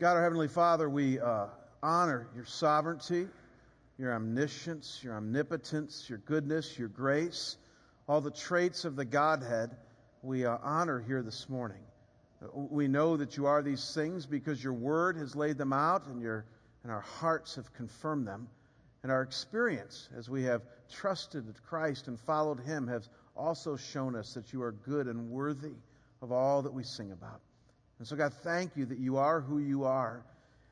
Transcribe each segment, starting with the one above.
God, our Heavenly Father, we uh, honor your sovereignty, your omniscience, your omnipotence, your goodness, your grace, all the traits of the Godhead we uh, honor here this morning. We know that you are these things because your word has laid them out and, your, and our hearts have confirmed them. And our experience as we have trusted Christ and followed him has also shown us that you are good and worthy of all that we sing about. And so, God, thank you that you are who you are.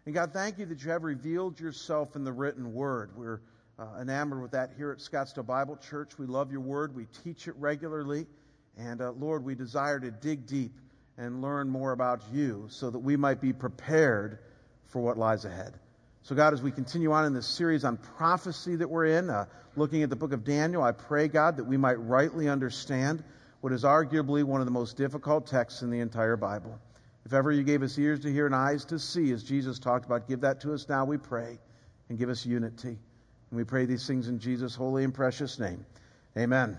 And God, thank you that you have revealed yourself in the written word. We're uh, enamored with that here at Scottsdale Bible Church. We love your word, we teach it regularly. And uh, Lord, we desire to dig deep and learn more about you so that we might be prepared for what lies ahead. So, God, as we continue on in this series on prophecy that we're in, uh, looking at the book of Daniel, I pray, God, that we might rightly understand what is arguably one of the most difficult texts in the entire Bible. If ever you gave us ears to hear and eyes to see, as Jesus talked about, give that to us now, we pray, and give us unity. And we pray these things in Jesus' holy and precious name. Amen.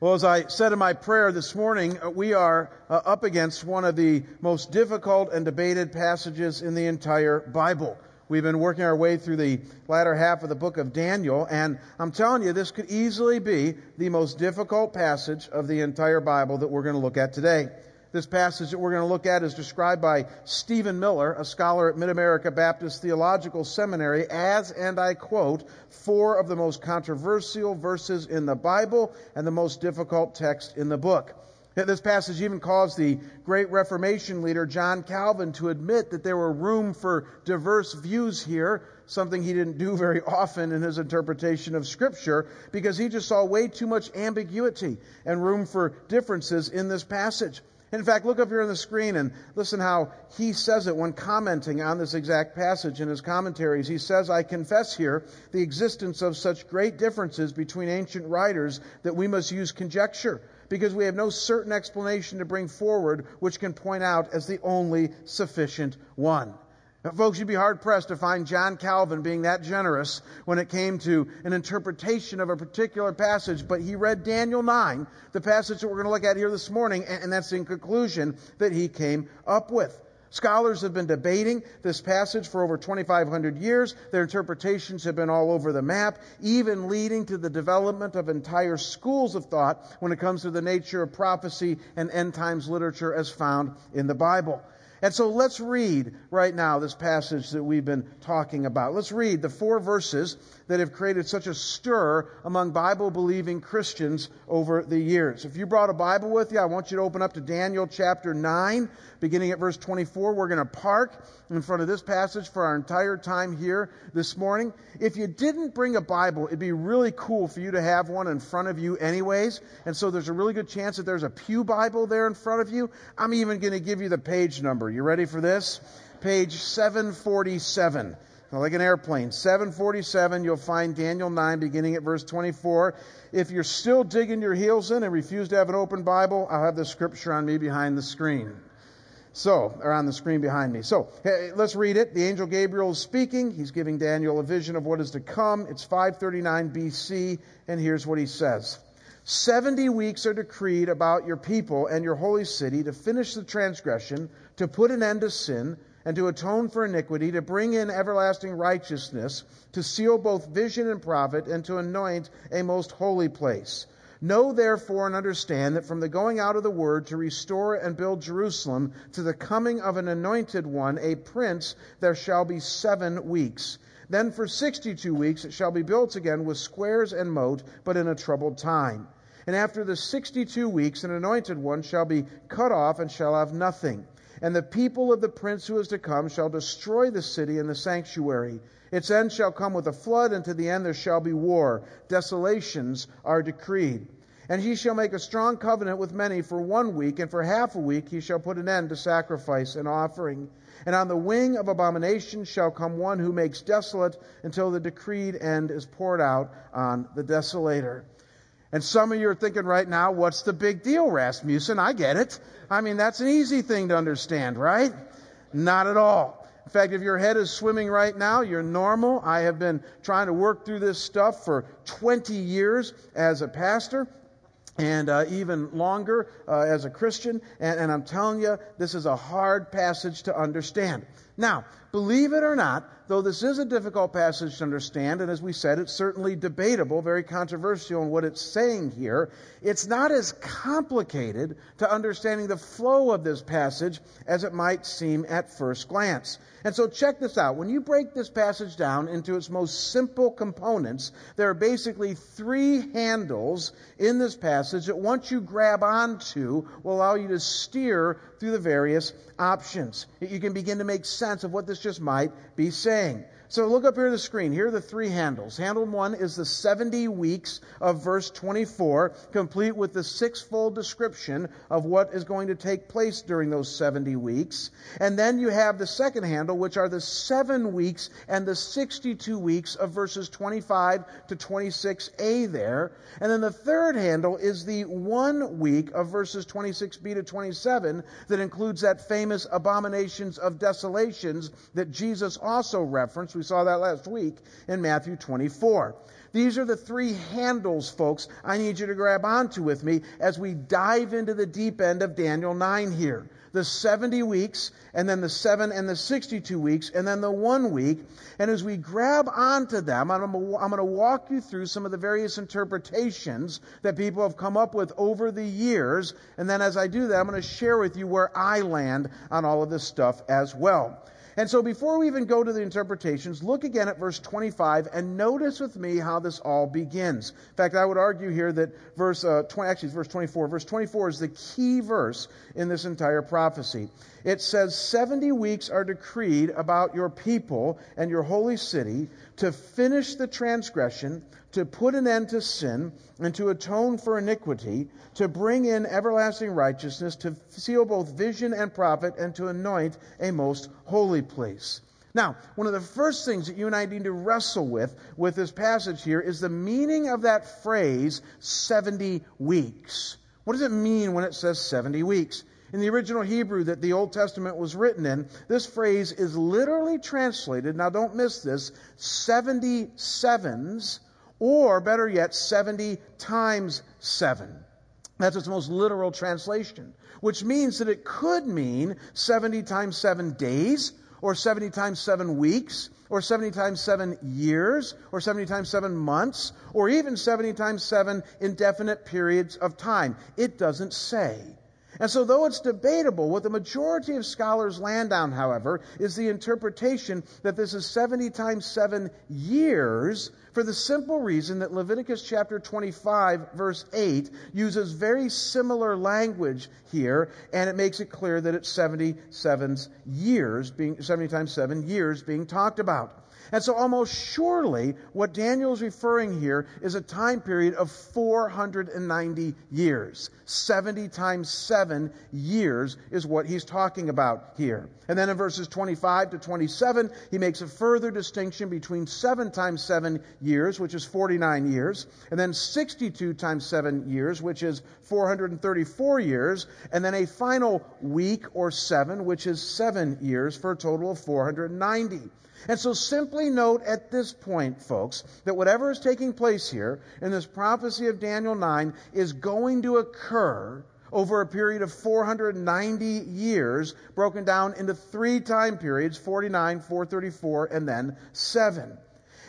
Well, as I said in my prayer this morning, uh, we are uh, up against one of the most difficult and debated passages in the entire Bible. We've been working our way through the latter half of the book of Daniel, and I'm telling you, this could easily be the most difficult passage of the entire Bible that we're going to look at today. This passage that we're going to look at is described by Stephen Miller, a scholar at Mid America Baptist Theological Seminary, as, and I quote, four of the most controversial verses in the Bible and the most difficult text in the book. This passage even caused the great Reformation leader John Calvin to admit that there were room for diverse views here, something he didn't do very often in his interpretation of Scripture, because he just saw way too much ambiguity and room for differences in this passage. In fact, look up here on the screen and listen how he says it when commenting on this exact passage in his commentaries. He says, I confess here the existence of such great differences between ancient writers that we must use conjecture because we have no certain explanation to bring forward which can point out as the only sufficient one. Now, folks, you'd be hard pressed to find John Calvin being that generous when it came to an interpretation of a particular passage, but he read Daniel 9, the passage that we're going to look at here this morning, and that's in conclusion that he came up with. Scholars have been debating this passage for over 2,500 years. Their interpretations have been all over the map, even leading to the development of entire schools of thought when it comes to the nature of prophecy and end times literature as found in the Bible. And so let's read right now this passage that we've been talking about. Let's read the four verses that have created such a stir among Bible believing Christians over the years. If you brought a Bible with you, I want you to open up to Daniel chapter 9, beginning at verse 24. We're going to park in front of this passage for our entire time here this morning. If you didn't bring a Bible, it'd be really cool for you to have one in front of you, anyways. And so there's a really good chance that there's a Pew Bible there in front of you. I'm even going to give you the page number. You ready for this? Page 747. like an airplane. 747, you'll find Daniel 9 beginning at verse 24. If you're still digging your heels in and refuse to have an open Bible, I'll have the scripture on me behind the screen. So, or on the screen behind me. So, hey, let's read it. The angel Gabriel is speaking. He's giving Daniel a vision of what is to come. It's 539 BC, and here's what he says. 70 weeks are decreed about your people and your holy city to finish the transgression, to put an end to sin, and to atone for iniquity, to bring in everlasting righteousness, to seal both vision and prophet, and to anoint a most holy place. Know therefore and understand that from the going out of the word to restore and build Jerusalem to the coming of an anointed one, a prince, there shall be seven weeks. Then for 62 weeks it shall be built again with squares and moat, but in a troubled time. And after the 62 weeks, an anointed one shall be cut off and shall have nothing. And the people of the prince who is to come shall destroy the city and the sanctuary. Its end shall come with a flood, and to the end there shall be war. Desolations are decreed. And he shall make a strong covenant with many for one week, and for half a week he shall put an end to sacrifice and offering. And on the wing of abomination shall come one who makes desolate until the decreed end is poured out on the desolator. And some of you are thinking right now, what's the big deal, Rasmussen? I get it. I mean, that's an easy thing to understand, right? Not at all. In fact, if your head is swimming right now, you're normal. I have been trying to work through this stuff for 20 years as a pastor. and uh, even longer uh, as a Christian. And, and I'm telling you, this is a hard passage to understand. Now, believe it or not, though this is a difficult passage to understand, and as we said, it's certainly debatable, very controversial in what it's saying here, it's not as complicated to understanding the flow of this passage as it might seem at first glance. And so check this out. When you break this passage down into its most simple components, there are basically three handles in this passage that once you grab onto will allow you to steer through the various options. You can begin to make sense of what this just might be saying. So look up here on the screen. Here are the three handles. Handle one is the 70 weeks of verse 24, complete with the sixfold description of what is going to take place during those 70 weeks. And then you have the second handle, which are the seven weeks and the 62 weeks of verses 25 to 26a there. And then the third handle is the one week of verses 26b to 27 that includes that famous abominations of desolations that Jesus also referenced. We saw that last week in Matthew 24. These are the three handles, folks, I need you to grab onto with me as we dive into the deep end of Daniel 9 here. The 70 weeks, and then the 7 and the 62 weeks, and then the one week. And as we grab onto them, I'm going to walk you through some of the various interpretations that people have come up with over the years. And then as I do that, I'm going to share with you where I land on all of this stuff as well. And so before we even go to the interpretations, look again at verse 25 and notice with me how this all begins. In fact, I would argue here that verse, uh, 20, actually verse 24. Verse 24 is the key verse in this entire prophecy. It says, 70 weeks are decreed about your people and your holy city to finish the transgression, to put an end to sin, and to atone for iniquity, to bring in everlasting righteousness, to seal both vision and prophet, and to anoint a most holy place. Now, one of the first things that you and I need to wrestle with with this passage here is the meaning of that phrase 70 weeks. What does it mean when it says 70 weeks? In the original Hebrew that the Old Testament was written in, this phrase is literally translated, now don't miss this, 70 sevens, or better yet, 70 times 7. That's its most literal translation, which means that it could mean 70 times 7 days, or 70 times 7 weeks, or 70 times 7 years, or 70 times 7 months, or even 70 times 7 indefinite periods of time. It doesn't say. And so, though it's debatable, what the majority of scholars land on, however, is the interpretation that this is 70 times 7 years for the simple reason that Leviticus chapter 25, verse 8, uses very similar language here, and it makes it clear that it's 77 years being, 70 times 7 years being talked about. And so, almost surely, what Daniel is referring here is a time period of 490 years. 70 times 7 years is what he's talking about here. And then in verses 25 to 27, he makes a further distinction between 7 times 7 years, which is 49 years, and then 62 times 7 years, which is 434 years, and then a final week or 7, which is 7 years, for a total of 490. And so simply note at this point, folks, that whatever is taking place here in this prophecy of Daniel 9 is going to occur over a period of 490 years, broken down into three time periods 49, 434, and then 7.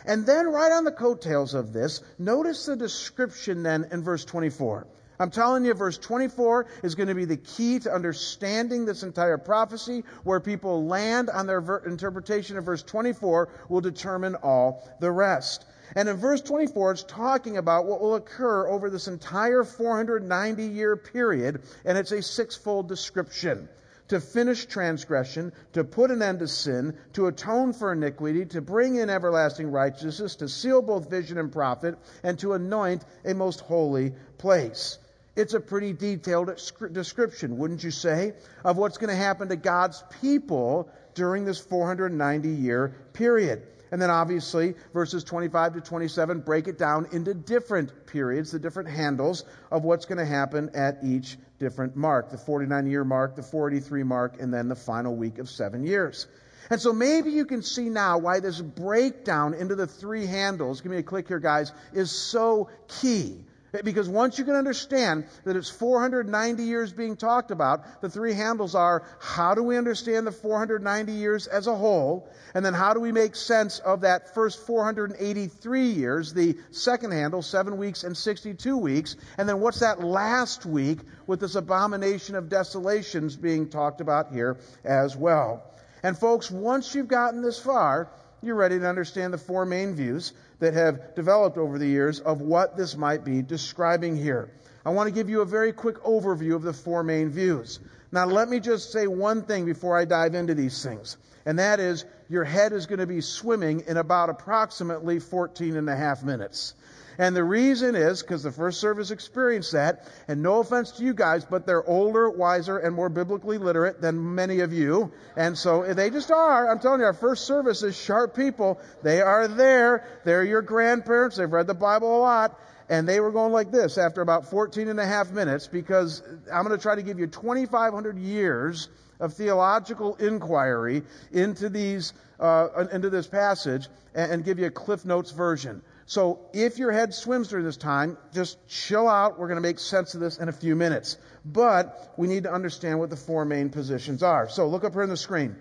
And then, right on the coattails of this, notice the description then in verse 24. I'm telling you, verse 24 is going to be the key to understanding this entire prophecy. Where people land on their ver- interpretation of verse 24 will determine all the rest. And in verse 24, it's talking about what will occur over this entire 490 year period, and it's a sixfold description to finish transgression, to put an end to sin, to atone for iniquity, to bring in everlasting righteousness, to seal both vision and prophet, and to anoint a most holy place. It's a pretty detailed description, wouldn't you say, of what's going to happen to God's people during this 490 year period. And then obviously, verses 25 to 27 break it down into different periods, the different handles of what's going to happen at each different mark the 49 year mark, the 43 mark, and then the final week of seven years. And so maybe you can see now why this breakdown into the three handles, give me a click here, guys, is so key. Because once you can understand that it's 490 years being talked about, the three handles are how do we understand the 490 years as a whole? And then how do we make sense of that first 483 years, the second handle, seven weeks and 62 weeks? And then what's that last week with this abomination of desolations being talked about here as well? And folks, once you've gotten this far, you're ready to understand the four main views that have developed over the years of what this might be describing here. I want to give you a very quick overview of the four main views. Now, let me just say one thing before I dive into these things, and that is your head is going to be swimming in about approximately 14 and a half minutes. And the reason is because the first service experienced that, and no offense to you guys, but they're older, wiser, and more biblically literate than many of you. And so they just are. I'm telling you, our first service is sharp people. They are there. They're your grandparents. They've read the Bible a lot. And they were going like this after about 14 and a half minutes because I'm going to try to give you 2,500 years of theological inquiry into these, uh, into this passage and, and give you a Cliff Notes version. So if your head swims during this time, just chill out. We're going to make sense of this in a few minutes. But we need to understand what the four main positions are. So look up here on the screen.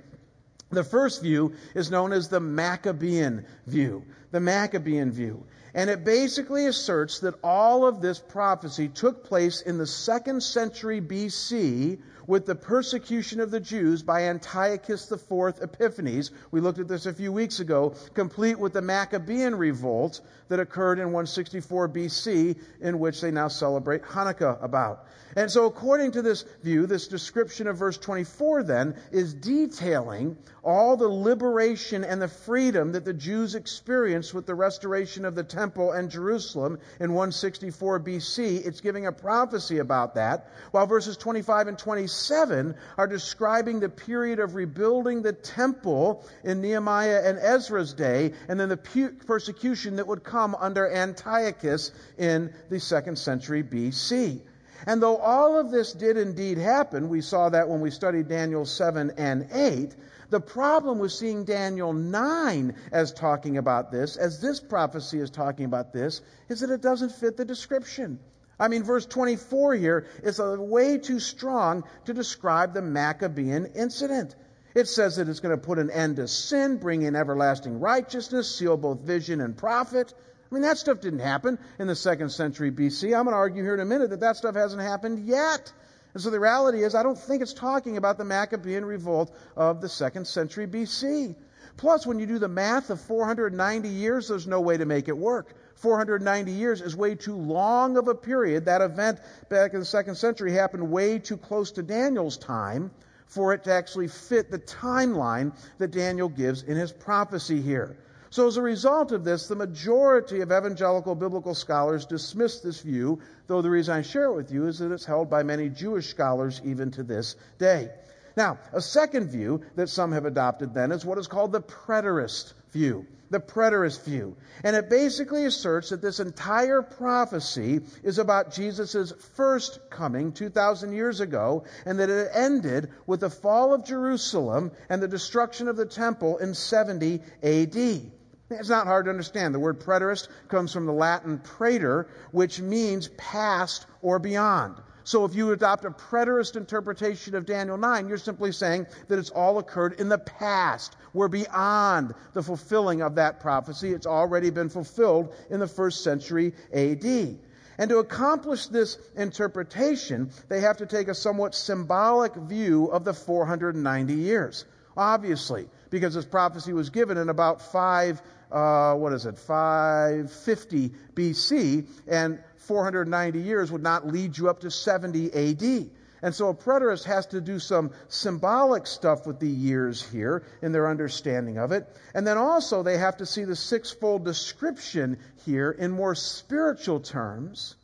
The first view is known as the Maccabean view. The Maccabean view. And it basically asserts that all of this prophecy took place in the second century BC with the persecution of the Jews by Antiochus IV Epiphanes. We looked at this a few weeks ago, complete with the Maccabean revolt that occurred in 164 BC, in which they now celebrate Hanukkah about. And so, according to this view, this description of verse 24 then is detailing all the liberation and the freedom that the Jews experienced with the restoration of the temple and Jerusalem in 164 BC. It's giving a prophecy about that, while verses 25 and 27 are describing the period of rebuilding the temple in Nehemiah and Ezra's day, and then the persecution that would come under Antiochus in the second century BC. And though all of this did indeed happen, we saw that when we studied Daniel 7 and 8, the problem with seeing Daniel 9 as talking about this, as this prophecy is talking about this, is that it doesn't fit the description. I mean, verse 24 here is a way too strong to describe the Maccabean incident. It says that it's going to put an end to sin, bring in everlasting righteousness, seal both vision and prophet. I mean, that stuff didn't happen in the second century BC. I'm going to argue here in a minute that that stuff hasn't happened yet. And so the reality is, I don't think it's talking about the Maccabean revolt of the second century BC. Plus, when you do the math of 490 years, there's no way to make it work. 490 years is way too long of a period. That event back in the second century happened way too close to Daniel's time for it to actually fit the timeline that Daniel gives in his prophecy here. So, as a result of this, the majority of evangelical biblical scholars dismiss this view, though the reason I share it with you is that it's held by many Jewish scholars even to this day. Now, a second view that some have adopted then is what is called the preterist view. The preterist view. And it basically asserts that this entire prophecy is about Jesus' first coming 2,000 years ago, and that it ended with the fall of Jerusalem and the destruction of the temple in 70 AD. It's not hard to understand. The word preterist comes from the Latin praeter, which means past or beyond. So if you adopt a preterist interpretation of Daniel 9, you're simply saying that it's all occurred in the past. We're beyond the fulfilling of that prophecy. It's already been fulfilled in the first century AD. And to accomplish this interpretation, they have to take a somewhat symbolic view of the 490 years. Obviously, because this prophecy was given in about 5 uh, what is it, 550 BC, and 490 years would not lead you up to 70 AD. And so a preterist has to do some symbolic stuff with the years here in their understanding of it. And then also they have to see the sixfold description here in more spiritual terms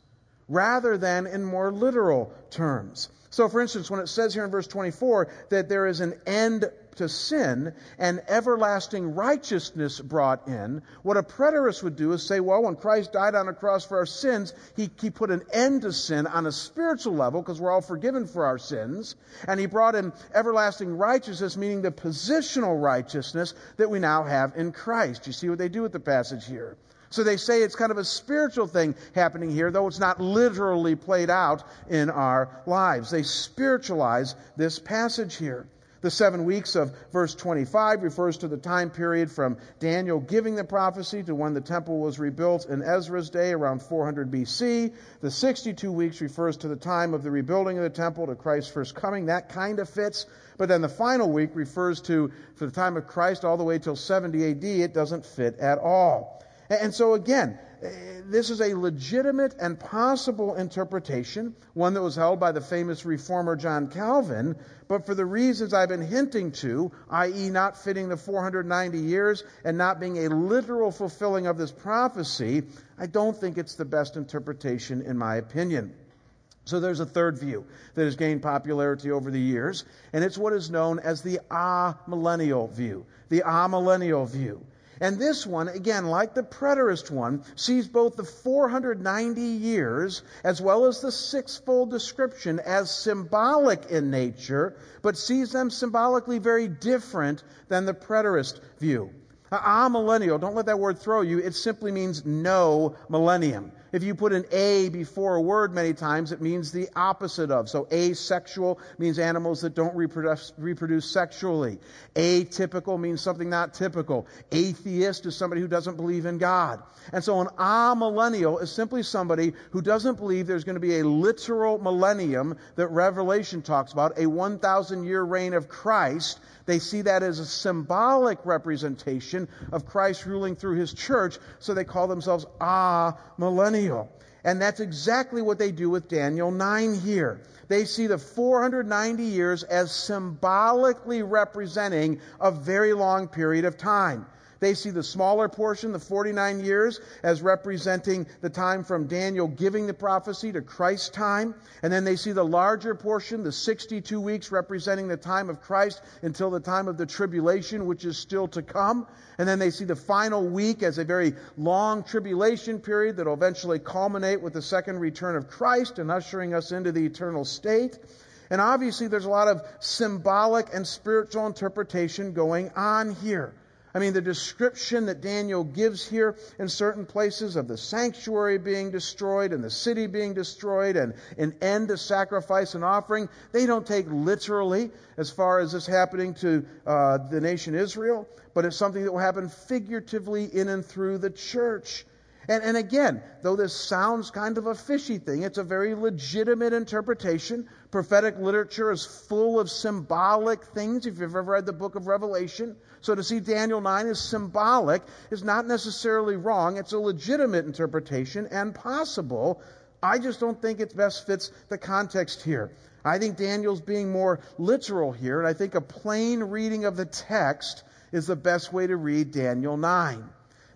rather than in more literal terms. So, for instance, when it says here in verse 24 that there is an end to sin and everlasting righteousness brought in, what a preterist would do is say, well, when Christ died on a cross for our sins, he, he put an end to sin on a spiritual level because we're all forgiven for our sins. And he brought in everlasting righteousness, meaning the positional righteousness that we now have in Christ. You see what they do with the passage here. So they say it's kind of a spiritual thing happening here, though it's not literally played out in our lives. They spiritualize this passage here. The seven weeks of verse 25 refers to the time period from Daniel giving the prophecy to when the temple was rebuilt in Ezra's day around 400 BC. The 62 weeks refers to the time of the rebuilding of the temple to Christ's first coming. That kind of fits. But then the final week refers to for the time of Christ all the way till 70 AD. It doesn't fit at all. And so again, this is a legitimate and possible interpretation, one that was held by the famous reformer John Calvin, but for the reasons I've been hinting to, i.e., not fitting the 490 years and not being a literal fulfilling of this prophecy, I don't think it's the best interpretation, in my opinion. So there's a third view that has gained popularity over the years, and it's what is known as the amillennial view. The amillennial view. And this one, again, like the preterist one, sees both the 490 years as well as the sixfold description as symbolic in nature, but sees them symbolically very different than the preterist view. Ah, millennial, don't let that word throw you. It simply means no millennium. If you put an A before a word many times, it means the opposite of. So asexual means animals that don't reproduce, reproduce sexually. Atypical means something not typical. Atheist is somebody who doesn't believe in God. And so an amillennial is simply somebody who doesn't believe there's going to be a literal millennium that Revelation talks about, a 1,000 year reign of Christ they see that as a symbolic representation of Christ ruling through his church, so they call themselves ah And that's exactly what they do with Daniel 9 here. They see the 490 years as symbolically representing a very long period of time. They see the smaller portion, the 49 years, as representing the time from Daniel giving the prophecy to Christ's time. And then they see the larger portion, the 62 weeks, representing the time of Christ until the time of the tribulation, which is still to come. And then they see the final week as a very long tribulation period that will eventually culminate with the second return of Christ and ushering us into the eternal state. And obviously, there's a lot of symbolic and spiritual interpretation going on here. I mean, the description that Daniel gives here in certain places of the sanctuary being destroyed and the city being destroyed and an end to sacrifice and offering, they don't take literally as far as this happening to uh, the nation Israel, but it's something that will happen figuratively in and through the church. And, and again, though this sounds kind of a fishy thing, it's a very legitimate interpretation. Prophetic literature is full of symbolic things. If you've ever read the book of Revelation, so to see Daniel 9 as symbolic is not necessarily wrong. It's a legitimate interpretation and possible. I just don't think it best fits the context here. I think Daniel's being more literal here, and I think a plain reading of the text is the best way to read Daniel 9.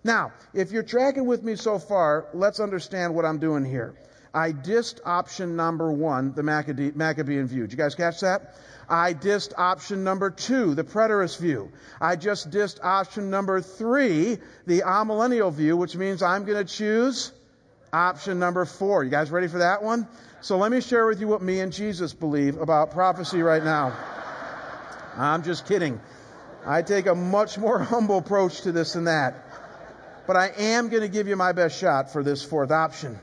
Now, if you're tracking with me so far, let's understand what I'm doing here. I dissed option number one, the Maccabean view. Did you guys catch that? I dissed option number two, the preterist view. I just dissed option number three, the amillennial view, which means I'm going to choose option number four. You guys ready for that one? So let me share with you what me and Jesus believe about prophecy right now. I'm just kidding. I take a much more humble approach to this than that. But I am going to give you my best shot for this fourth option.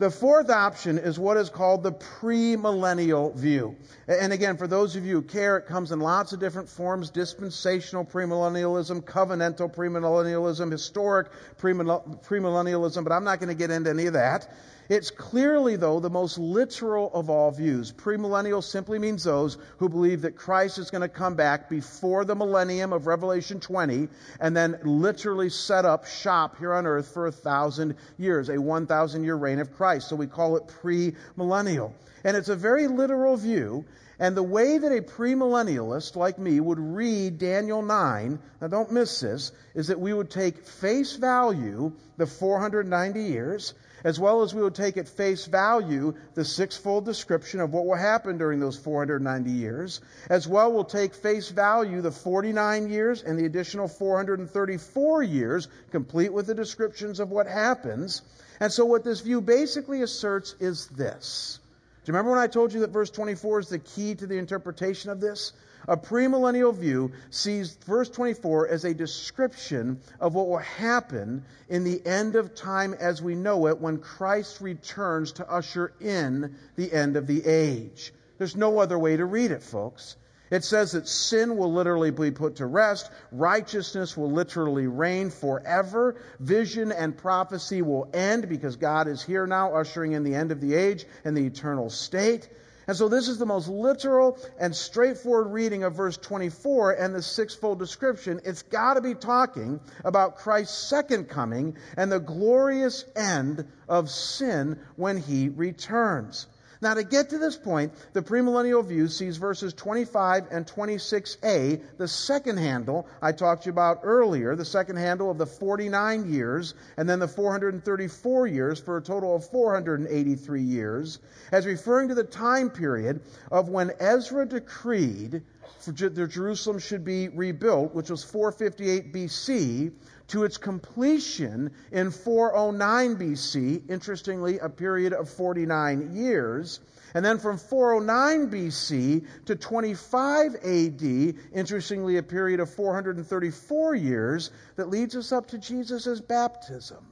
The fourth option is what is called the premillennial view. And again, for those of you who care, it comes in lots of different forms dispensational premillennialism, covenantal premillennialism, historic premillennialism, but I'm not going to get into any of that. It's clearly, though, the most literal of all views. Premillennial simply means those who believe that Christ is going to come back before the millennium of Revelation 20 and then literally set up shop here on earth for a thousand years, a 1,000 year reign of Christ. So we call it premillennial. And it's a very literal view. And the way that a premillennialist like me would read Daniel 9, now don't miss this, is that we would take face value the 490 years as well as we would take at face value the sixfold description of what will happen during those 490 years. As well, we'll take face value the 49 years and the additional 434 years, complete with the descriptions of what happens. And so, what this view basically asserts is this Do you remember when I told you that verse 24 is the key to the interpretation of this? A premillennial view sees verse 24 as a description of what will happen in the end of time as we know it when Christ returns to usher in the end of the age. There's no other way to read it, folks. It says that sin will literally be put to rest, righteousness will literally reign forever, vision and prophecy will end because God is here now, ushering in the end of the age and the eternal state. And so this is the most literal and straightforward reading of verse 24 and the sixfold description. It's got to be talking about Christ's second coming and the glorious end of sin when he returns. Now, to get to this point, the premillennial view sees verses 25 and 26a, the second handle I talked to you about earlier, the second handle of the 49 years, and then the 434 years for a total of 483 years, as referring to the time period of when Ezra decreed that Jerusalem should be rebuilt, which was 458 BC, to its completion in 409 BC, interestingly, a period of 49 years. And then from 409 BC to 25 AD, interestingly, a period of 434 years that leads us up to Jesus' baptism.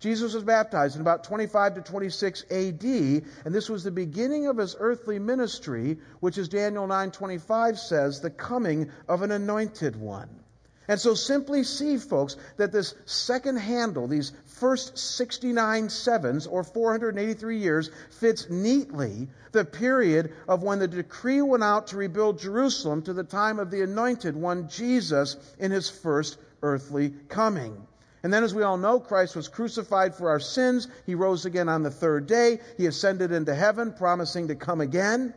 Jesus was baptized in about 25 to 26 AD, and this was the beginning of his earthly ministry, which as Daniel 9:25 says, the coming of an anointed one. And so simply see, folks, that this second handle, these first 69 sevens, or 483 years, fits neatly the period of when the decree went out to rebuild Jerusalem to the time of the anointed one, Jesus, in his first earthly coming. And then, as we all know, Christ was crucified for our sins. He rose again on the third day. He ascended into heaven, promising to come again.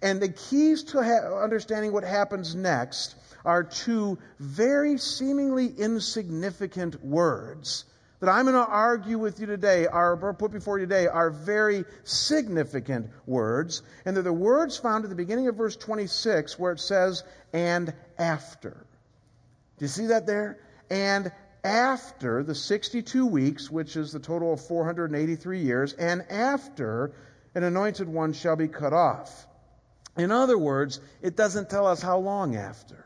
And the keys to ha- understanding what happens next are two very seemingly insignificant words that I'm going to argue with you today, are put before you today, are very significant words. And they're the words found at the beginning of verse 26 where it says, and after. Do you see that there? And after the 62 weeks, which is the total of 483 years, and after an anointed one shall be cut off. In other words, it doesn't tell us how long after.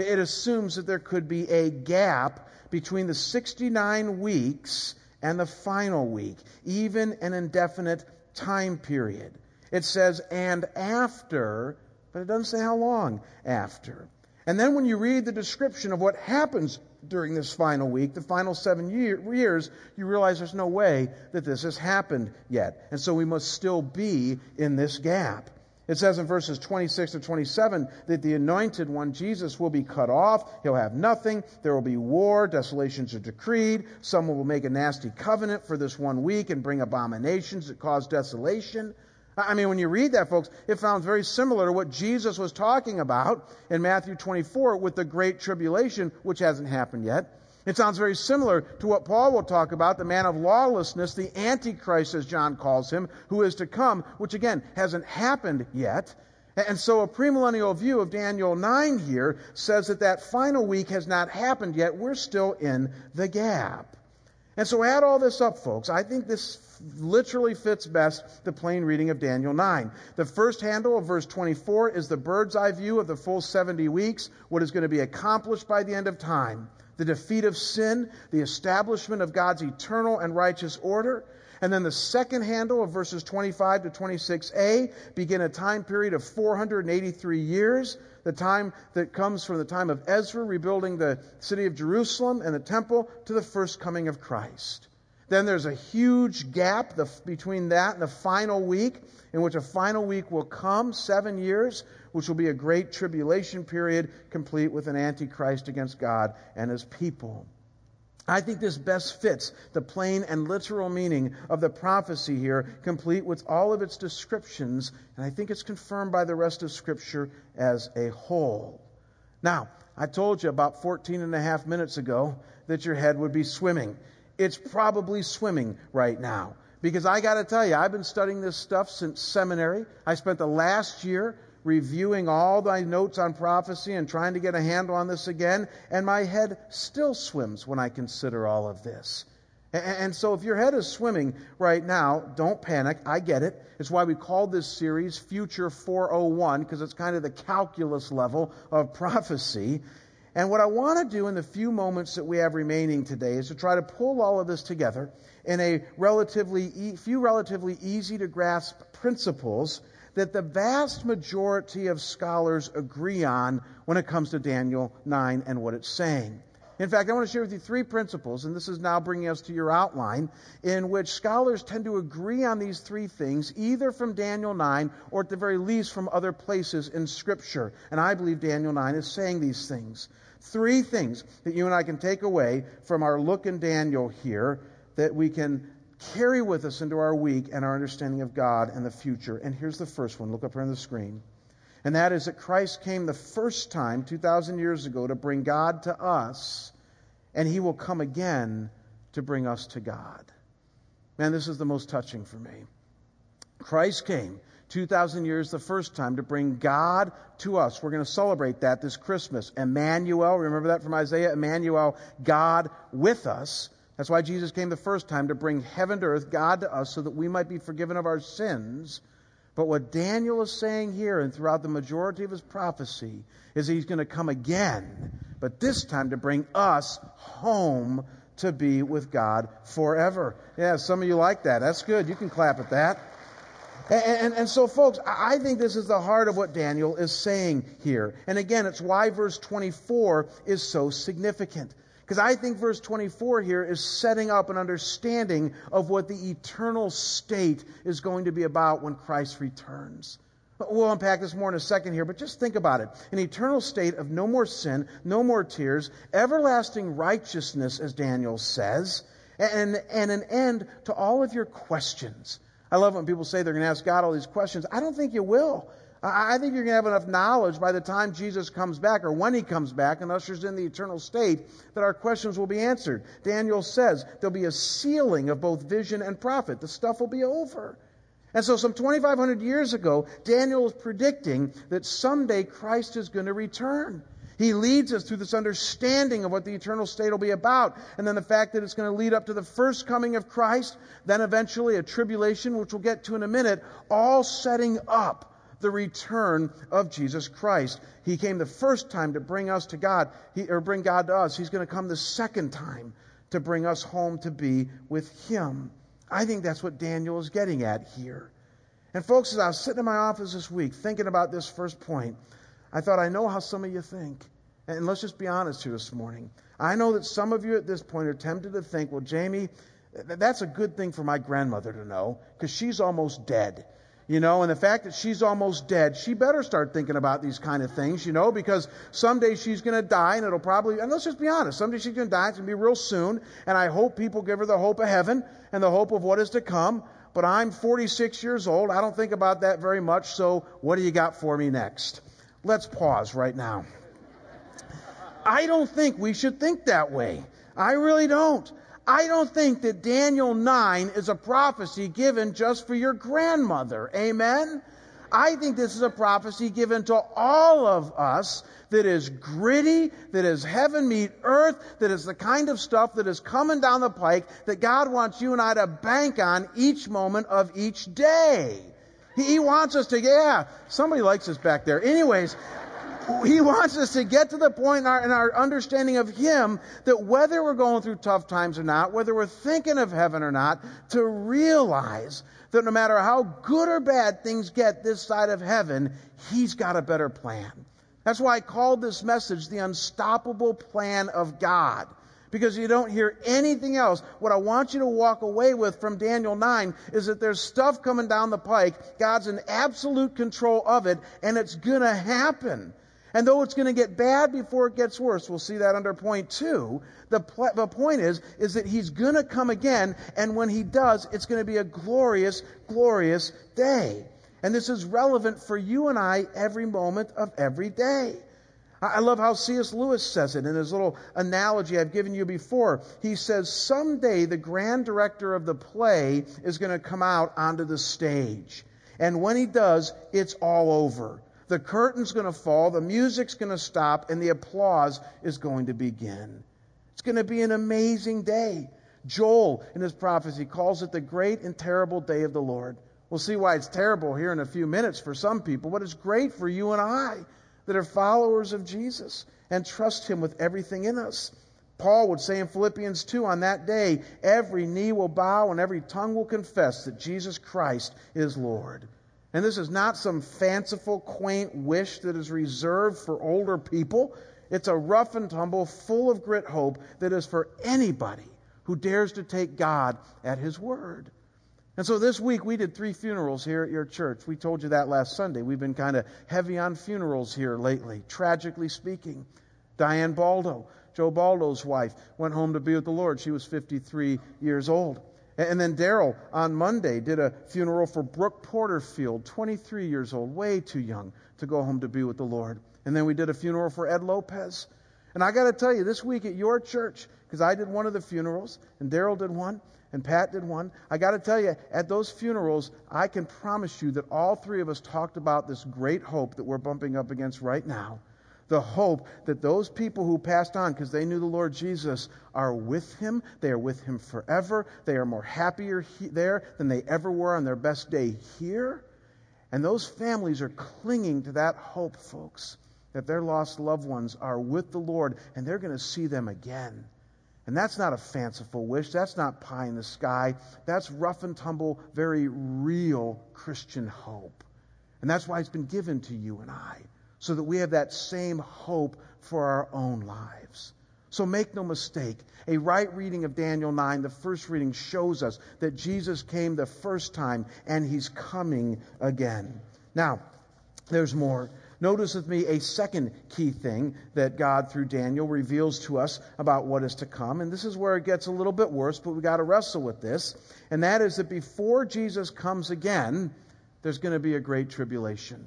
It assumes that there could be a gap between the 69 weeks and the final week, even an indefinite time period. It says, and after, but it doesn't say how long after. And then when you read the description of what happens during this final week, the final seven year, years, you realize there's no way that this has happened yet. And so we must still be in this gap. It says in verses 26 to 27 that the anointed one, Jesus, will be cut off. He'll have nothing. There will be war. Desolations are decreed. Someone will make a nasty covenant for this one week and bring abominations that cause desolation. I mean, when you read that, folks, it sounds very similar to what Jesus was talking about in Matthew 24 with the Great Tribulation, which hasn't happened yet. It sounds very similar to what Paul will talk about, the man of lawlessness, the Antichrist, as John calls him, who is to come, which again hasn't happened yet. And so a premillennial view of Daniel 9 here says that that final week has not happened yet. We're still in the gap. And so add all this up, folks. I think this literally fits best the plain reading of Daniel 9. The first handle of verse 24 is the bird's eye view of the full 70 weeks, what is going to be accomplished by the end of time the defeat of sin, the establishment of God's eternal and righteous order. And then the second handle of verses 25 to 26a begin a time period of 483 years, the time that comes from the time of Ezra rebuilding the city of Jerusalem and the temple to the first coming of Christ. Then there's a huge gap between that and the final week, in which a final week will come, seven years, which will be a great tribulation period, complete with an antichrist against God and his people. I think this best fits the plain and literal meaning of the prophecy here, complete with all of its descriptions, and I think it's confirmed by the rest of Scripture as a whole. Now, I told you about 14 and a half minutes ago that your head would be swimming. It's probably swimming right now. Because I got to tell you, I've been studying this stuff since seminary. I spent the last year reviewing all my notes on prophecy and trying to get a handle on this again, and my head still swims when I consider all of this. And so if your head is swimming right now, don't panic. I get it. It's why we called this series Future 401, because it's kind of the calculus level of prophecy. And what I want to do in the few moments that we have remaining today is to try to pull all of this together in a relatively e- few relatively easy to grasp principles that the vast majority of scholars agree on when it comes to Daniel 9 and what it's saying. In fact, I want to share with you three principles, and this is now bringing us to your outline, in which scholars tend to agree on these three things, either from Daniel 9 or at the very least from other places in Scripture. And I believe Daniel 9 is saying these things. Three things that you and I can take away from our look in Daniel here that we can carry with us into our week and our understanding of God and the future. And here's the first one. Look up here on the screen. And that is that Christ came the first time, 2,000 years ago, to bring God to us, and he will come again to bring us to God. Man, this is the most touching for me. Christ came 2,000 years the first time to bring God to us. We're going to celebrate that this Christmas. Emmanuel, remember that from Isaiah? Emmanuel, God with us. That's why Jesus came the first time to bring heaven to earth, God to us, so that we might be forgiven of our sins but what Daniel is saying here and throughout the majority of his prophecy is he's going to come again, but this time to bring us home to be with God forever. Yeah, some of you like that. That's good. You can clap at that. And, and, and, so, folks, I think this is the heart of what Daniel is saying here. And again, it's why verse 24 is so significant. Because I think verse 24 here is setting up an understanding of what the eternal state is going to be about when Christ returns. We'll unpack this more in a second here, but just think about it. An eternal state of no more sin, no more tears, everlasting righteousness, as Daniel says, and, and an end to all of your questions. I love when people say they're going to ask God all these questions. I don't think you will. I think you're going to have enough knowledge by the time Jesus comes back or when he comes back and ushers in the eternal state that our questions will be answered. Daniel says there'll be a sealing of both vision and prophet. The stuff will be over. And so, some 2,500 years ago, Daniel is predicting that someday Christ is going to return. He leads us through this understanding of what the eternal state will be about, and then the fact that it's going to lead up to the first coming of Christ, then eventually a tribulation, which we'll get to in a minute, all setting up the return of Jesus Christ. He came the first time to bring us to God, he, or bring God to us. He's going to come the second time to bring us home to be with Him. I think that's what Daniel is getting at here. And folks, as I was sitting in my office this week thinking about this first point, I thought, I know how some of you think. And let's just be honest here this morning. I know that some of you at this point are tempted to think, well, Jamie, that's a good thing for my grandmother to know because she's almost dead you know, and the fact that she's almost dead, she better start thinking about these kind of things, you know, because someday she's going to die and it'll probably, and let's just be honest, someday she's going to die, it's going to be real soon, and I hope people give her the hope of heaven and the hope of what is to come, but I'm 46 years old, I don't think about that very much, so what do you got for me next? Let's pause right now. I don't think we should think that way. I really don't. I don't think that Daniel 9 is a prophecy given just for your grandmother. Amen? I think this is a prophecy given to all of us that is gritty, that is heaven meet earth, that is the kind of stuff that is coming down the pike that God wants you and I to bank on each moment of each day. He wants us to, yeah, somebody likes us back there. Anyways, he wants us to get to the point in our, in our, understanding of Him that whether we're going through tough times or not, whether we're thinking of heaven or not, to realize that no matter how good or bad things get this side of heaven, He's got a better plan. That's why I called this message the unstoppable plan of God. Because you don't hear anything else. What I want you to walk away with from Daniel 9 is that there's stuff coming down the pike. God's in absolute control of it, and it's gonna happen. And though it's going to get bad before it gets worse, we'll see that under point two. The, pl- the point is, is that he's going to come again, and when he does, it's going to be a glorious, glorious day. And this is relevant for you and I every moment of every day. I love how C.S. Lewis says it in his little analogy I've given you before. He says, Someday the grand director of the play is going to come out onto the stage. And when he does, it's all over the curtain's going to fall, the music's going to stop, and the applause is going to begin. It's going to be an amazing day. Joel, in his prophecy, calls it the great and terrible day of the Lord. We'll see why it's terrible here in a few minutes for some people, but it's great for you and I that are followers of Jesus and trust him with everything in us. Paul would say in Philippians 2 on that day, every knee will bow and every tongue will confess that Jesus Christ is Lord. And this is not some fanciful, quaint wish that is reserved for older people. It's a rough and tumble, full of grit hope that is for anybody who dares to take God at His word. And so this week we did three funerals here at your church. We told you that last Sunday. We've been kind of heavy on funerals here lately, tragically speaking. Diane Baldo, Joe Baldo's wife, went home to be with the Lord. She was 53 years old. And then Daryl on Monday did a funeral for Brooke Porterfield, 23 years old, way too young to go home to be with the Lord. And then we did a funeral for Ed Lopez. And I got to tell you, this week at your church, because I did one of the funerals, and Daryl did one, and Pat did one. I got to tell you, at those funerals, I can promise you that all three of us talked about this great hope that we're bumping up against right now the hope that those people who passed on because they knew the Lord Jesus are with him. They are with him forever. They are more happier he- there than they ever were on their best day here. And those families are clinging to that hope, folks, that their lost loved ones are with the Lord and they're going to see them again. And that's not a fanciful wish. That's not pie in the sky. That's rough and tumble, very real Christian hope. And that's why it's been given to you and I so that we have that same hope for our own lives. So make no mistake, a right reading of Daniel 9, the first reading, shows us that Jesus came the first time and he's coming again. Now, there's more. Notice with me a second key thing that God, through Daniel, reveals to us about what is to come. And this is where it gets a little bit worse, but we got to wrestle with this. And that is that before Jesus comes again, there's going to be a great tribulation.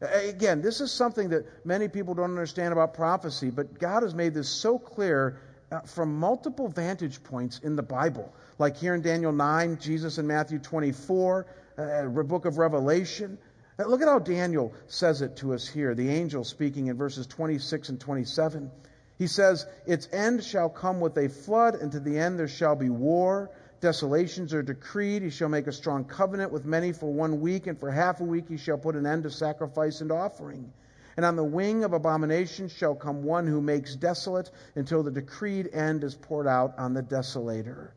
Again, this is something that many people don't understand about prophecy, but God has made this so clear uh, from multiple vantage points in the Bible. Like here in Daniel 9, Jesus in Matthew 24, uh, book of Revelation. Uh, look at how Daniel says it to us here, the angel speaking in verses 26 and 27. He says, Its end shall come with a flood, and to the end there shall be war desolations are decreed. He shall make a strong covenant with many for one week, and for half a week he shall put an end to sacrifice and offering. And on the wing of abomination shall come one who makes desolate until the decreed end is poured out on the desolator.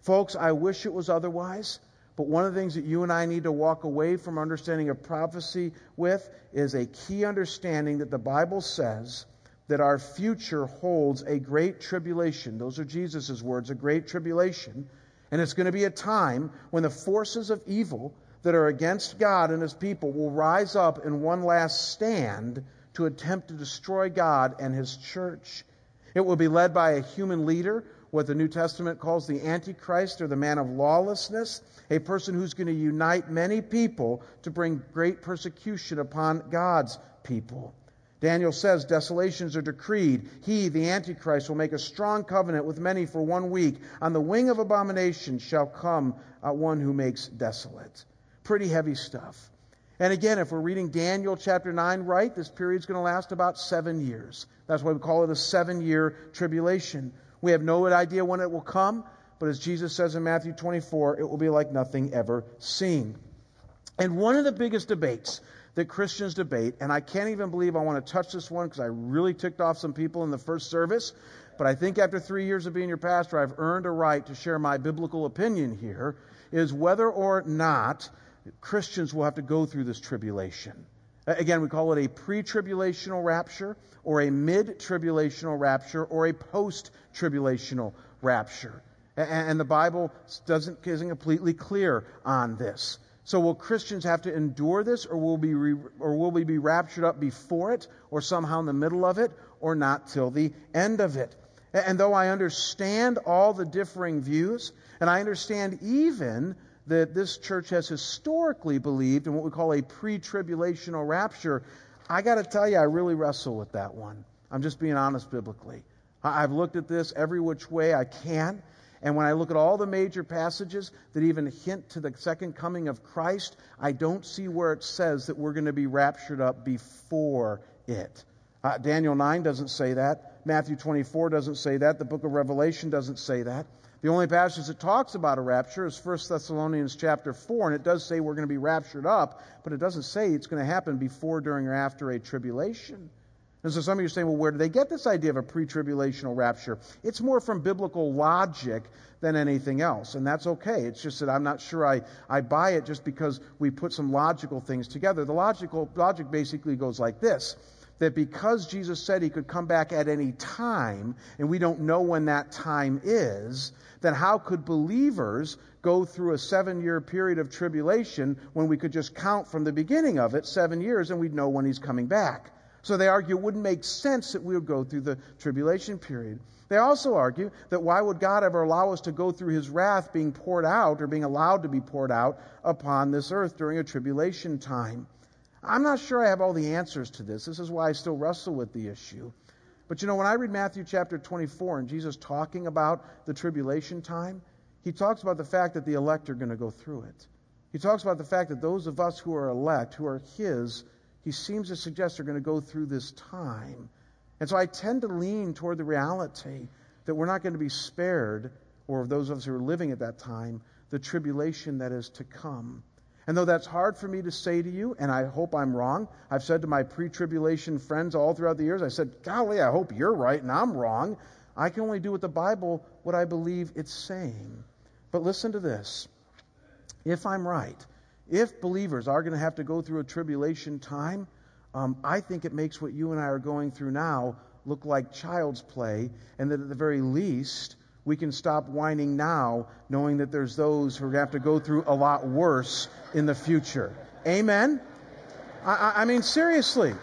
Folks, I wish it was otherwise, but one of the things that you and I need to walk away from understanding of prophecy with is a key understanding that the Bible says that our future holds a great tribulation. Those are Jesus' words, a great tribulation and it's going to be a time when the forces of evil that are against God and his people will rise up in one last stand to attempt to destroy God and his church. It will be led by a human leader, what the New Testament calls the Antichrist or the man of lawlessness, a person who's going to unite many people to bring great persecution upon God's people. Daniel says desolations are decreed. He, the Antichrist, will make a strong covenant with many for one week. On the wing of abomination shall come uh, one who makes desolate. Pretty heavy stuff. And again, if we're reading Daniel chapter 9 right, this period's going to last about seven years. That's why we call it a seven year tribulation. We have no idea when it will come, but as Jesus says in Matthew 24, it will be like nothing ever seen. And one of the biggest debates that Christians debate, and I can't even believe I want to touch this one because I really ticked off some people in the first service. But I think after three years of being your pastor, I've earned a right to share my biblical opinion here is whether or not Christians will have to go through this tribulation. Again, we call it a pre tribulational rapture, or a mid tribulational rapture, or a post tribulational rapture. And the Bible doesn't, isn't completely clear on this. So will Christians have to endure this, or will, be re, or will we be raptured up before it, or somehow in the middle of it, or not till the end of it? And though I understand all the differing views, and I understand even that this church has historically believed in what we call a pre tribulational rapture, I got to tell you, I really wrestle with that one. I'm just being honest biblically. I've looked at this every which way I can. And when I look at all the major passages that even hint to the second coming of Christ, I don't see where it says that we're going to be raptured up before it. Uh, Daniel 9 doesn't say that. Matthew 24 doesn't say that. The book of Revelation doesn't say that. The only passage that talks about a rapture is 1 Thessalonians chapter 4, and it does say we're going to be raptured up, but it doesn't say it's going to happen before, during, or after a tribulation. And so some of you are saying, well, where do they get this idea of a pre tribulational rapture? It's more from biblical logic than anything else. And that's okay. It's just that I'm not sure I, I buy it just because we put some logical things together. The logical logic basically goes like this that because Jesus said he could come back at any time, and we don't know when that time is, then how could believers go through a seven year period of tribulation when we could just count from the beginning of it, seven years, and we'd know when he's coming back? So they argue it wouldn't make sense that we would go through the tribulation period. They also argue that why would God ever allow us to go through his wrath being poured out or being allowed to be poured out upon this earth during a tribulation time? I'm not sure I have all the answers to this. This is why I still wrestle with the issue. But you know, when I read Matthew chapter 24 and Jesus talking about the tribulation time, he talks about the fact that the elect are going to go through it. He talks about the fact that those of us who are elect, who are his, he seems to suggest they're going to go through this time. And so I tend to lean toward the reality that we're not going to be spared, or those of us who are living at that time, the tribulation that is to come. And though that's hard for me to say to you, and I hope I'm wrong, I've said to my pre tribulation friends all throughout the years, I said, Golly, I hope you're right and I'm wrong. I can only do with the Bible what I believe it's saying. But listen to this. If I'm right, if believers are going to have to go through a tribulation time, um, I think it makes what you and I are going through now look like child's play, and that at the very least, we can stop whining now, knowing that there's those who are going to have to go through a lot worse in the future. Amen? I, I mean, seriously.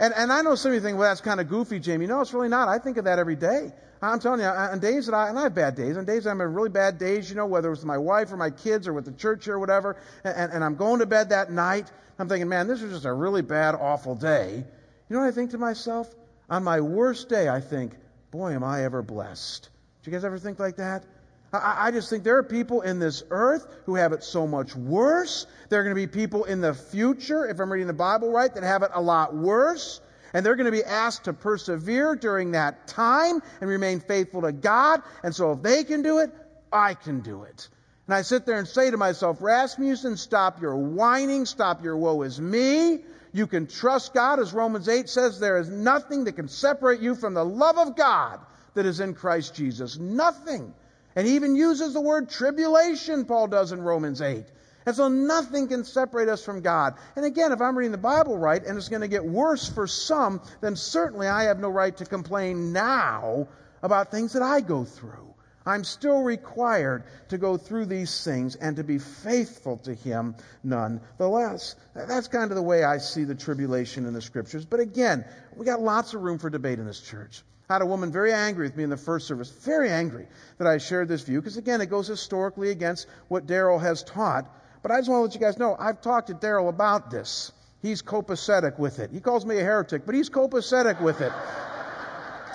And, and I know some of you think, well, that's kind of goofy, Jamie. No, it's really not. I think of that every day. I'm telling you, uh, on days that I, and I have bad days, on days I'm in really bad days, you know, whether it's with my wife or my kids or with the church or whatever, and, and I'm going to bed that night, I'm thinking, man, this was just a really bad, awful day. You know what I think to myself? On my worst day, I think, boy, am I ever blessed. Do you guys ever think like that? I just think there are people in this earth who have it so much worse. There are going to be people in the future, if I'm reading the Bible right, that have it a lot worse and they're going to be asked to persevere during that time and remain faithful to God. And so if they can do it, I can do it. And I sit there and say to myself, Rasmussen, stop your whining, stop your woe is me. You can trust God, as Romans 8 says, there is nothing that can separate you from the love of God that is in Christ Jesus. Nothing. And he even uses the word tribulation, Paul does in Romans 8. And so nothing can separate us from God. And again, if I'm reading the Bible right and it's going to get worse for some, then certainly I have no right to complain now about things that I go through. I'm still required to go through these things and to be faithful to Him nonetheless. That's kind of the way I see the tribulation in the scriptures. But again, we got lots of room for debate in this church. I had a woman very angry with me in the first service, very angry that I shared this view, because again, it goes historically against what Daryl has taught. But I just want to let you guys know I've talked to Daryl about this. He's copacetic with it. He calls me a heretic, but he's copacetic with it.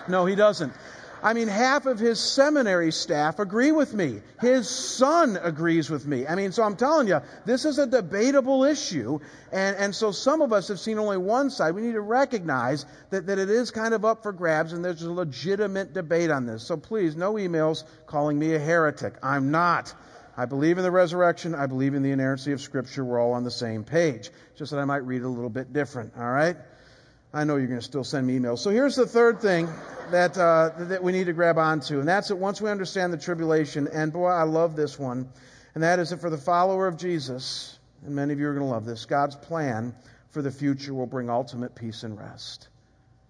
No, he doesn't. I mean, half of his seminary staff agree with me. His son agrees with me. I mean, so I'm telling you, this is a debatable issue. And, and so some of us have seen only one side. We need to recognize that, that it is kind of up for grabs and there's a legitimate debate on this. So please, no emails calling me a heretic. I'm not. I believe in the resurrection. I believe in the inerrancy of Scripture. We're all on the same page. Just that I might read a little bit different. All right? I know you're going to still send me emails. So here's the third thing that, uh, that we need to grab onto, and that's that once we understand the tribulation, and boy, I love this one, and that is that for the follower of Jesus, and many of you are going to love this, God's plan for the future will bring ultimate peace and rest.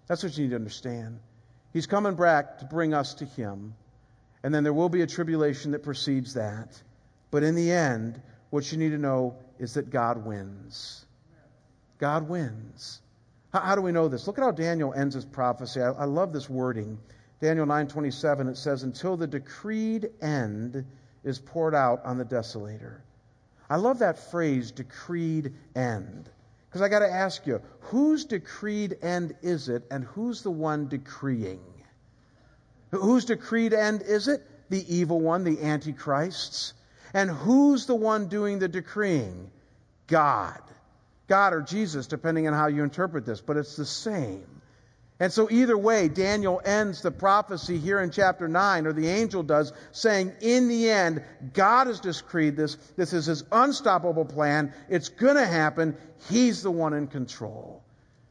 That's what you need to understand. He's coming back to bring us to Him, and then there will be a tribulation that precedes that. But in the end, what you need to know is that God wins. God wins. How, how do we know this? Look at how Daniel ends his prophecy. I, I love this wording. Daniel 9:27 it says until the decreed end is poured out on the desolator. I love that phrase decreed end. Because I got to ask you, whose decreed end is it and who's the one decreeing? Whose decreed end is it? The evil one, the antichrist's. And who's the one doing the decreeing? God. God or Jesus, depending on how you interpret this, but it's the same. And so, either way, Daniel ends the prophecy here in chapter 9, or the angel does, saying, In the end, God has decreed this. This is his unstoppable plan. It's going to happen. He's the one in control.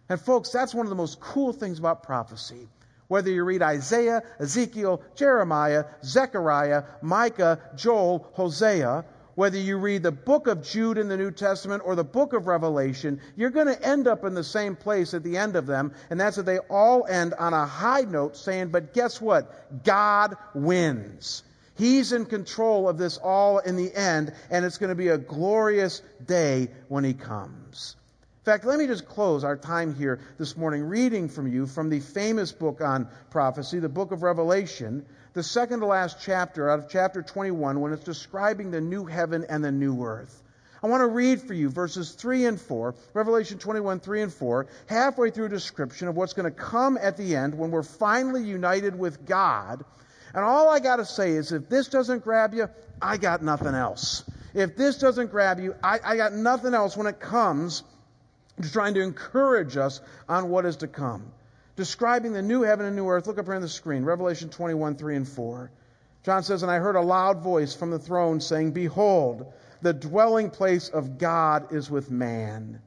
And, folks, that's one of the most cool things about prophecy. Whether you read Isaiah, Ezekiel, Jeremiah, Zechariah, Micah, Joel, Hosea, whether you read the book of Jude in the New Testament or the book of Revelation, you're going to end up in the same place at the end of them, and that's that they all end on a high note saying, but guess what? God wins. He's in control of this all in the end, and it's going to be a glorious day when He comes. In fact, let me just close our time here this morning reading from you from the famous book on prophecy, the book of Revelation the second to last chapter out of chapter 21 when it's describing the new heaven and the new earth. I want to read for you verses 3 and 4, Revelation 21, 3 and 4, halfway through a description of what's going to come at the end when we're finally united with God. And all I got to say is if this doesn't grab you, I got nothing else. If this doesn't grab you, I, I got nothing else when it comes trying to encourage us on what is to come describing the new heaven and new earth. Look up here on the screen Revelation 21, 3 and 4. John says, And I heard a loud voice from the throne saying, Behold, the dwelling place of God is with man.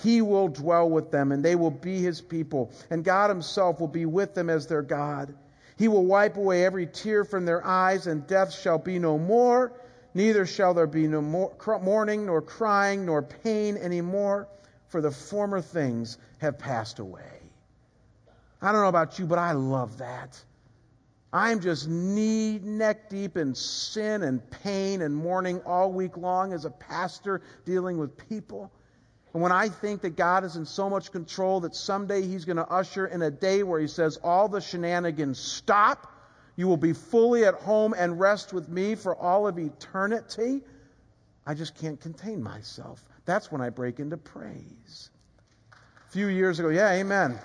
He will dwell with them, and they will be his people, and God himself will be with them as their God. He will wipe away every tear from their eyes, and death shall be no more. Neither shall there be no more mourning, nor crying, nor pain any more, for the former things have passed away. I don't know about you, but I love that. I'm just knee neck deep in sin and pain and mourning all week long as a pastor dealing with people. And when I think that God is in so much control that someday He's going to usher in a day where He says, All the shenanigans stop, you will be fully at home and rest with me for all of eternity, I just can't contain myself. That's when I break into praise. A few years ago, yeah, amen.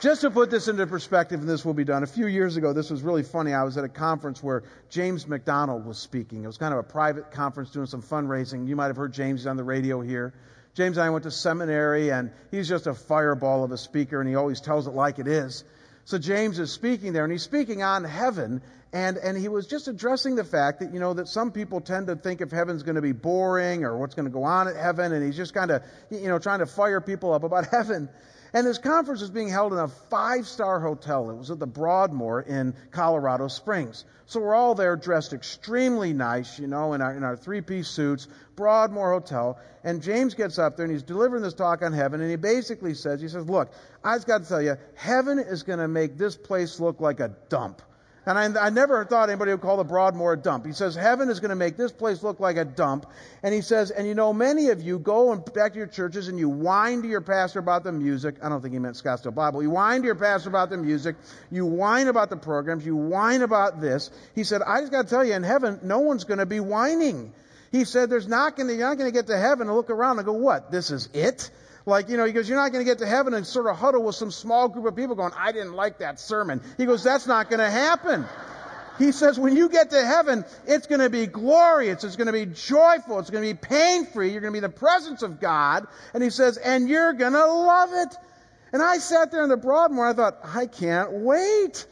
Just to put this into perspective, and this will be done. A few years ago, this was really funny. I was at a conference where James MacDonald was speaking. It was kind of a private conference doing some fundraising. You might have heard James on the radio here. James and I went to seminary, and he's just a fireball of a speaker, and he always tells it like it is. So James is speaking there, and he's speaking on heaven, and, and he was just addressing the fact that, you know, that some people tend to think if heaven's going to be boring or what's going to go on at heaven, and he's just kind of, you know, trying to fire people up about heaven. And this conference was being held in a five star hotel. It was at the Broadmoor in Colorado Springs. So we're all there dressed extremely nice, you know, in our, in our three piece suits, Broadmoor Hotel. And James gets up there and he's delivering this talk on heaven. And he basically says, he says, look, I just got to tell you, heaven is going to make this place look like a dump. And I, I, never thought anybody would call the Broadmoor a dump. He says, Heaven is going to make this place look like a dump. And he says, and you know, many of you go and back to your churches and you whine to your pastor about the music. I don't think he meant Scottsdale Bible. You whine to your pastor about the music. You whine about the programs. You whine about this. He said, I just got to tell you, in heaven, no one's going to be whining. He said, there's not going to, you're not going to get to heaven and look around and go, what? This is it? Like, you know, he goes, You're not going to get to heaven and sort of huddle with some small group of people going, I didn't like that sermon. He goes, That's not going to happen. He says, when you get to heaven, it's going to be glorious. It's going to be joyful. It's going to be pain free. You're going to be in the presence of God. And he says, and you're going to love it. And I sat there in the Broadmoor. and I thought, I can't wait.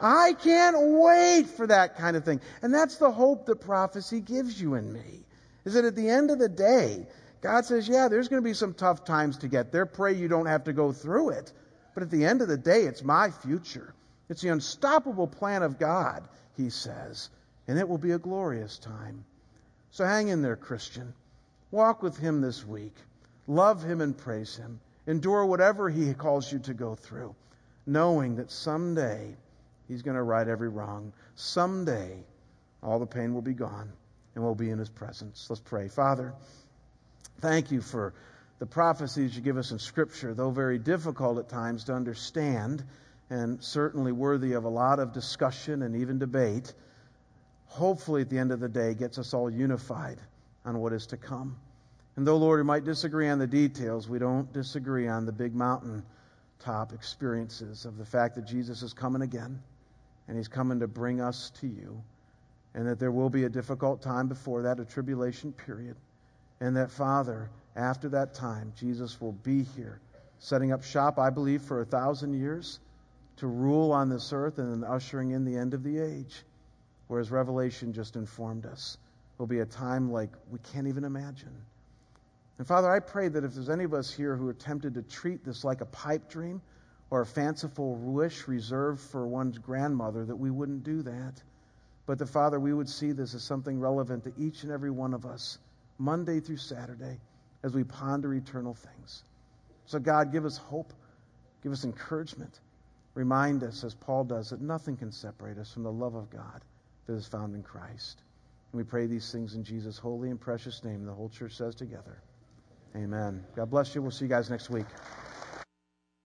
I can't wait for that kind of thing. And that's the hope that prophecy gives you and me. Is that at the end of the day, God says, yeah, there's going to be some tough times to get there. Pray you don't have to go through it. But at the end of the day, it's my future. It's the unstoppable plan of God, he says, and it will be a glorious time. So hang in there, Christian. Walk with him this week. Love him and praise him. Endure whatever he calls you to go through, knowing that someday he's going to right every wrong. Someday all the pain will be gone and we'll be in his presence. Let's pray. Father, Thank you for the prophecies you give us in Scripture, though very difficult at times to understand and certainly worthy of a lot of discussion and even debate. Hopefully, at the end of the day, gets us all unified on what is to come. And though, Lord, we might disagree on the details, we don't disagree on the big mountain top experiences of the fact that Jesus is coming again and he's coming to bring us to you, and that there will be a difficult time before that, a tribulation period. And that, Father, after that time, Jesus will be here setting up shop, I believe, for a thousand years to rule on this earth and then ushering in the end of the age. Whereas Revelation just informed us will be a time like we can't even imagine. And Father, I pray that if there's any of us here who are tempted to treat this like a pipe dream or a fanciful wish reserved for one's grandmother, that we wouldn't do that. But the Father, we would see this as something relevant to each and every one of us, Monday through Saturday, as we ponder eternal things. So, God, give us hope, give us encouragement. Remind us, as Paul does, that nothing can separate us from the love of God that is found in Christ. And we pray these things in Jesus' holy and precious name. The whole church says together, Amen. God bless you. We'll see you guys next week.